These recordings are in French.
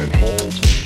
and hold.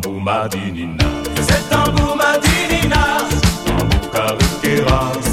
Bombadinina. C'est un Bombadinina. Un Bukarukera.